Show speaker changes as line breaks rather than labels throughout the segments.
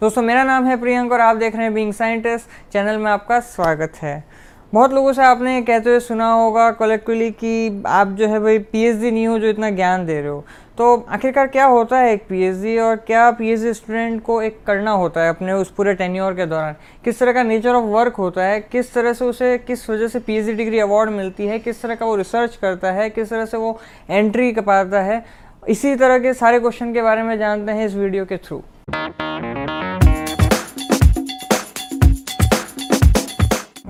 दोस्तों, मेरा नाम है प्रियंक और आप देख रहे हैं बीइंग साइंटिस्ट चैनल में आपका स्वागत है। बहुत लोगों से आपने कहते हुए सुना होगा कलेक्टिवली कि आप जो है भाई पीएचडी नहीं हो जो इतना ज्ञान दे रहे हो। तो आखिरकार क्या होता है एक पीएचडी और क्या पीएचडी स्टूडेंट को एक करना होता है अपने उस पूरे टेन्योर के दौरान? किस तरह का नेचर ऑफ़ वर्क होता है? किस तरह से उसे, किस वजह से पीएचडी डिग्री अवार्ड मिलती है? किस तरह का वो रिसर्च करता है? किस तरह से वो एंट्री कर पाता है? इसी तरह के सारे क्वेश्चन के बारे में जानते हैं इस वीडियो के थ्रू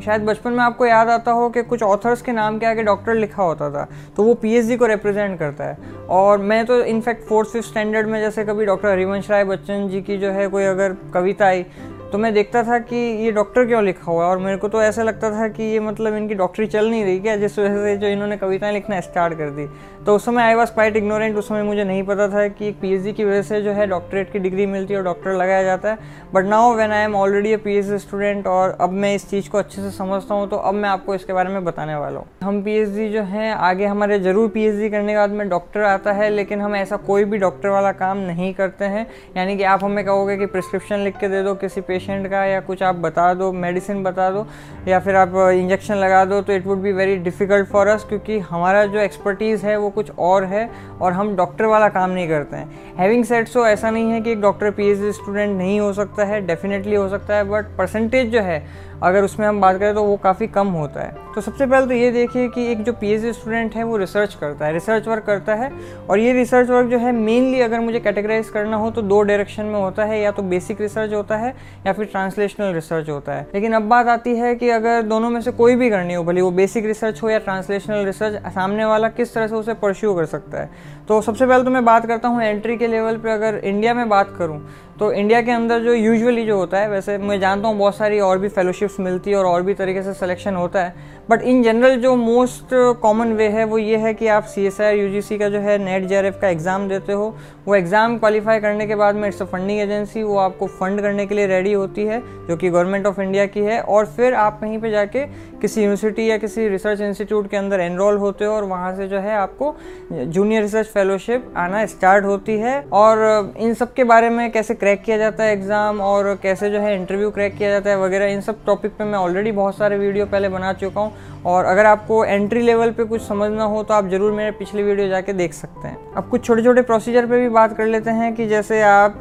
शायद बचपन में आपको याद आता हो कि कुछ ऑथर्स के नाम के आगे डॉक्टर लिखा होता था तो वो पीएचडी को रिप्रेजेंट करता है। और मैं तो इनफैक्ट फोर्थ फिफ्थ स्टैंडर्ड में जैसे कभी डॉक्टर हरिवंश राय बच्चन जी की जो है कोई अगर कविता आई तो मैं देखता था कि ये डॉक्टर क्यों लिखा हुआ है? और मेरे को तो ऐसा लगता था कि ये मतलब इनकी डॉक्टरी चल नहीं रही क्या, जिस वजह से जो इन्होंने कविताएँ लिखना स्टार्ट कर दी। तो उस समय आई वॉज़ क्वाइट इग्नोरेंट उस समय मुझे नहीं पता था कि एक पी की वजह से जो है डॉक्टरेट की डिग्री मिलती है और डॉक्टर लगाया जाता है। But now when I am already a P student और अब मैं इस चीज़ को अच्छे से समझता हूँ तो अब मैं आपको इसके बारे में बताने वाला हूँ। हम पी जो है, आगे हमारे ज़रूर पीएचडी करने के बाद में डॉक्टर आता है, लेकिन हम ऐसा कोई भी डॉक्टर वाला काम नहीं करते हैं। यानी कि आप हमें कहोगे कि प्रिस्क्रिप्शन लिख के दे दो किसी पेशेंट का या कुछ आप बता दो मेडिसिन बता दो या फिर आप इंजेक्शन लगा दो तो it would be very difficult for us क्योंकि हमारा जो एक्सपर्टीज़ है वो कुछ और है और हम डॉक्टर वाला काम नहीं करते हैं। हैविंग सेट सो ऐसा नहीं है कि एक डॉक्टर पी स्टूडेंट नहीं हो सकता है डेफिनेटली हो सकता है बट परसेंटेज जो है अगर उसमें हम बात करें तो वो काफ़ी कम होता है। तो सबसे पहले तो ये देखिए कि एक जो पी स्टूडेंट है, वो रिसर्च करता है। रिसर्च वर्क करता है और ये रिसर्च वर्क जो है मेनली अगर मुझे कैटेगराइज करना हो तो दो डायरेक्शन में होता है। या तो बेसिक रिसर्च होता है या फिर ट्रांसलेशनल रिसर्च होता है। लेकिन अब बात आती है कि अगर दोनों में से कोई भी करनी हो, भले वो बेसिक रिसर्च हो या ट्रांसलेशनल रिसर्च सामने वाला किस तरह से उसे परस्यू कर सकता है? तो सबसे पहले तो मैं बात करता हूँ एंट्री के लेवल पर अगर इंडिया में बात करूँ तो इंडिया के अंदर जो यूजुअली जो होता है, वैसे मैं जानता हूँ बहुत सारी और भी फेलोशिप्स मिलती है और और भी तरीके से सिलेक्शन होता है बट इन जनरल जो मोस्ट कॉमन वे है वो ये है कि आप सी एस आई यू का जो है नेट जेआरएफ का एग्ज़ाम देते हो। वो एग्ज़ाम क्वालिफाई करने के बाद में इट्स अ फंडिंग एजेंसी वो आपको फंड करने के लिए रेडी होती है, जो कि गवर्नमेंट ऑफ़ इंडिया की है, और फिर आप कहीं पर जाके किसी यूनिवर्सिटी या किसी रिसर्च इंस्टीट्यूट के अंदर एनरोल होते हो और वहाँ से जो है आपको जूनियर रिसर्च फेलोशिप आना स्टार्ट होती है। और इन सब के बारे में कैसे क्रैक किया जाता है एग्ज़ाम और कैसे जो है इंटरव्यू क्रैक किया जाता है वगैरह, इन सब टॉपिक पे मैं ऑलरेडी बहुत सारे वीडियो पहले बना चुका हूँ। और अगर आपको एंट्री लेवल पे कुछ समझना हो तो आप ज़रूर मेरे पिछले वीडियो जाके देख सकते हैं। अब कुछ छोटे छोटे प्रोसीजर पे भी बात कर लेते हैं कि जैसे आप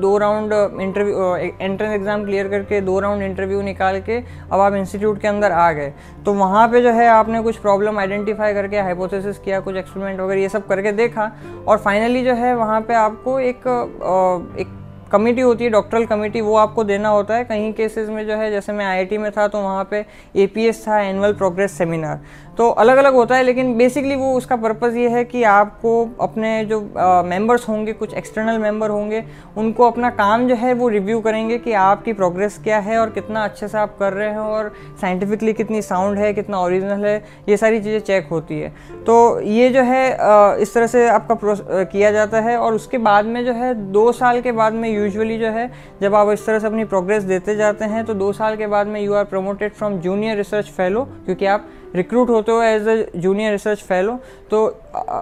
दो round interview entrance exam clear करके दो राउंड इंटरव्यू निकाल के अब आप इंस्टीट्यूट के अंदर आ गए। तो वहाँ पे जो है आपने कुछ प्रॉब्लम आइडेंटिफाई करके हाइपोथेसिस किया, कुछ एक्सपेरिमेंट वगैरह, ये सब करके देखा। और फाइनली जो है वहाँ पे आपको एक एक कमेटी होती है डॉक्टरल कमेटी वो आपको देना होता है। कहीं केसेस में जो है, जैसे मैं आईआईटी में था तो वहाँ पे एपीएस था एनुअल प्रोग्रेस सेमिनार तो अलग अलग होता है, लेकिन बेसिकली वो उसका पर्पज़ ये है कि आपको अपने जो मेंबर्स होंगे, कुछ एक्सटर्नल मेंबर होंगे, उनको अपना काम जो है वो रिव्यू करेंगे कि आपकी प्रोग्रेस क्या है और कितना अच्छे से आप कर रहे हैं और साइंटिफिकली कितनी साउंड है, कितना ओरिजिनल है, ये सारी चीज़ें चेक होती है। तो ये जो है इस तरह से आपका किया जाता है और उसके बाद में जो है, दो साल के बाद में यूजुअली जो है, जब आप इस तरह से अपनी प्रोग्रेस देते जाते हैं तो दो साल के बाद में you are promoted from junior research fellow क्योंकि आप रिक्रूट होते हो as a junior research fellow तो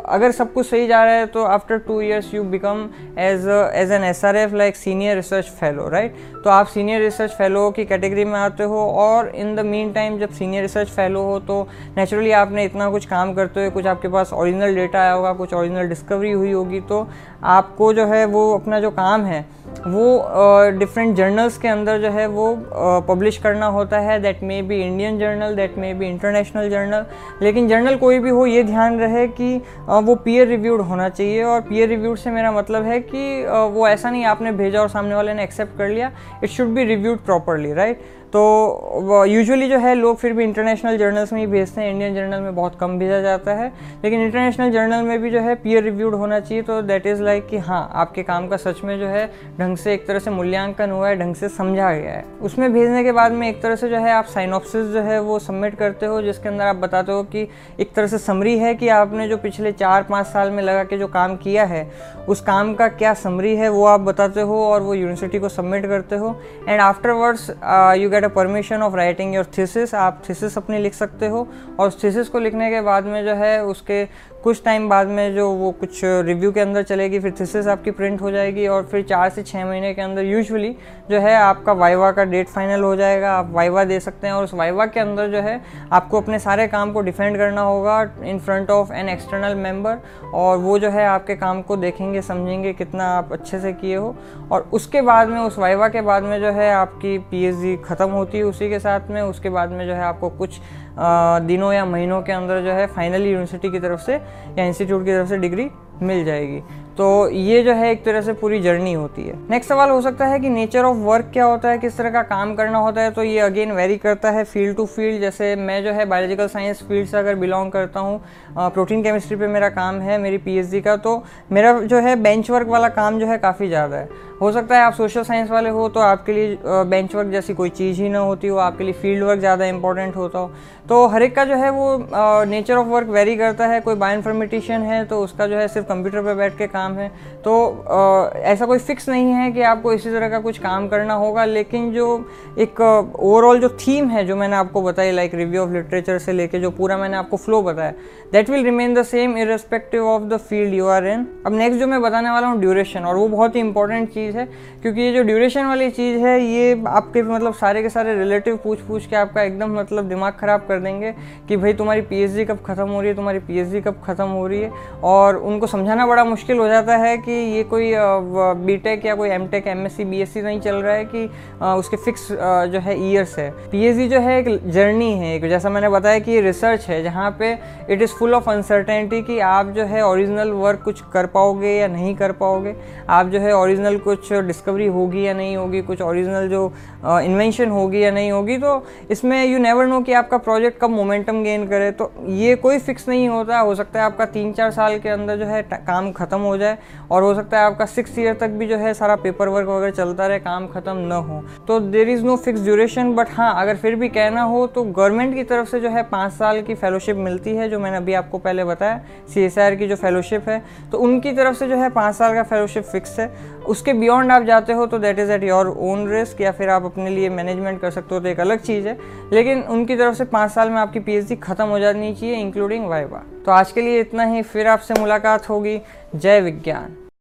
अगर सब कुछ सही जा रहा है तो after two years you become as as an S R F like senior research fellow right तो आप सीनियर रिसर्च फेलो की कैटेगरी में आते हो और इन द मीन टाइम जब सीनियर रिसर्च फेलो हो तो नेचुरली आपने इतना कुछ काम करते हो कुछ आपके पास ओरिजिनल डेटा आया होगा, कुछ ओरिजिनल डिस्कवरी हुई होगी तो आपको जो है वो अपना जो काम है वो डिफरेंट जर्नल्स के अंदर जो है वो पब्लिश करना होता है। That may be Indian journal that may be international journal लेकिन जर्नल कोई भी हो, ये ध्यान रहे कि वो पीयर रिव्यूड होना चाहिए। और पीयर रिव्यूड से मेरा मतलब है कि वो ऐसा नहीं आपने भेजा और सामने वाले ने एक्सेप्ट कर लिया। It should be reviewed properly right तो यूजुअली जो है, लोग फिर भी इंटरनेशनल जर्नल्स में ही भेजते हैं। इंडियन जर्नल में बहुत कम भेजा जाता है। लेकिन इंटरनेशनल जर्नल में भी जो है पीयर रिव्यूड होना चाहिए। तो दैट इज़ लाइक कि हाँ आपके काम का सच में जो है, ढंग से एक तरह से मूल्यांकन हुआ है, ढंग से समझा गया है। उसमें भेजने के बाद में एक तरह से जो है, आप साइनॉप्सिस जो है, वो सबमिट करते हो, जिसके अंदर आप बताते हो कि एक तरह से समरी है कि आपने जो पिछले चार, पाँच साल में लगा के जो काम किया है, उस काम का क्या समरी है, वो आप बताते हो और वो यूनिवर्सिटी को सबमिट करते हो। And afterwards you get a permission of writing your thesis आप थीसिस अपनी लिख सकते हो। और उस थीसिस को लिखने के बाद में जो है, उसके कुछ टाइम बाद में जो वो कुछ रिव्यू के अंदर चलेगी, फिर थीसिस आपकी प्रिंट हो जाएगी और फिर चार से छः महीने के अंदर यूजुअली जो है, आपका वाइवा का डेट फाइनल हो जाएगा। आप वाइवा दे सकते हैं और उस वाइवा के अंदर जो है, आपको अपने सारे काम को डिफेंड करना होगा in front of an external member और वो जो है, आपके काम को देखेंगे, समझेंगे कितना आप अच्छे से किए हो। और उसके बाद में, उस वाइवा के बाद में जो है, आपकी पी ख़त्म होती है उसी के साथ में, उसके बाद में जो है आपको कुछ दिनों या महीनों के अंदर जो है फाइनली यूनिवर्सिटी की तरफ़ से या इंस्टीट्यूट की तरफ़ से डिग्री मिल जाएगी। तो ये जो है एक तरह से पूरी जर्नी होती है। नेक्स्ट सवाल हो सकता है कि नेचर ऑफ़ वर्क क्या होता है, किस तरह का काम करना होता है तो ये अगेन वेरी करता है फ़ील्ड टू फ़ील्ड जैसे मैं जो है बायोलॉजिकल साइंस फ़ील्ड से अगर बिलोंग करता हूँ प्रोटीन केमिस्ट्री पे मेरा काम है, मेरी पीएचडी का तो मेरा जो है बेंच वर्क वाला काम जो है काफ़ी ज़्यादा है। हो सकता है आप सोशल साइंस वाले हो तो आपके लिए बेंच वर्क जैसी कोई चीज़ ही ना होती हो, आपके लिए फ़ील्ड वर्क ज़्यादा इंपॉर्टेंट होता हो। तो हर एक का जो है वो नेचर ऑफ़ वर्क वेरी करता है। कोई बायोइन्फॉर्मेटिशियन है तो उसका जो है सिर्फ़ कंप्यूटर पर बैठ के काम है। तो आ, ऐसा कोई फिक्स नहीं है कि आपको इसी तरह का कुछ काम करना होगा लेकिन जो एक ओवरऑल जो थीम है जो मैंने आपको बताई लाइक रिव्यू ऑफ़ लिटरेचर से लेके जो पूरा मैंने आपको फ्लो बताया that will remain the same irrespective of the field you are in अब नेक्स्ट जो मैं बताने वाला हूँ ड्यूरेशन और वो बहुत ही इंपॉर्टेंट चीज़ है क्योंकि ये जो ड्यूरेशन वाली चीज़ है ये आपके मतलब सारे के सारे रिलेटिव पूछ पूछ के आपका एकदम मतलब दिमाग ख़राब कर देंगे कि भाई तुम्हारी पीएचडी कब ख़त्म हो रही है तुम्हारी पीएचडी कब ख़त्म हो रही है और उनको समझाना बड़ा मुश्किल हो जाता है कि ये कोई बी टेक या कोई M tech M S C B S C नहीं चल रहा है कि उसके फिक्स जो है ईयर्स है। पी जो है एक जर्नी है एक। जैसा मैंने बताया कि रिसर्च है, जहाँ पे it is full of uncertainty कि आप जो है ओरिजिनल वर्क कुछ कर पाओगे या नहीं कर पाओगे। आप जो है ओरिजिनल कुछ डिस्कवरी होगी या नहीं होगी, कुछ ओरिजिनल जो इन्वेंशन होगी या नहीं होगी तो इसमें यू नेवर नो कि आपका प्रोजेक्ट कब मोमेंटम गेन करे। तो ये कोई फिक्स नहीं होता। हो सकता है आपका तीन चार साल के अंदर जो है काम ख़त्म हो जाए और हो सकता है आपका सिक्स ईयर तक भी जो है सारा पेपर वर्क वगैरह चलता रहे, काम ख़त्म न हो। तो there is no fix duration but हाँ अगर फिर भी कहना हो तो गवर्नमेंट की तरफ़ से जो है पाँच साल की फेलोशिप मिलती है, जो मैंने अभी आपको पहले बताया सी की जो फेलोशिप है तो उनकी तरफ़ से जो है पाँच साल का फेलोशिप फिक्स है। उसके बियॉन्ड आप जाते हो तो that is at your own risk या फिर आप अपने लिए मैनेजमेंट कर सकते हो तो एक अलग चीज़ है। लेकिन उनकी तरफ़ से पाँच साल में आपकी पीएचडी ख़त्म हो जानी चाहिए इंक्लूडिंग वाइवा। तो आज के लिए इतना ही, फिर आपसे मुलाकात होगी। जय विज्ञान।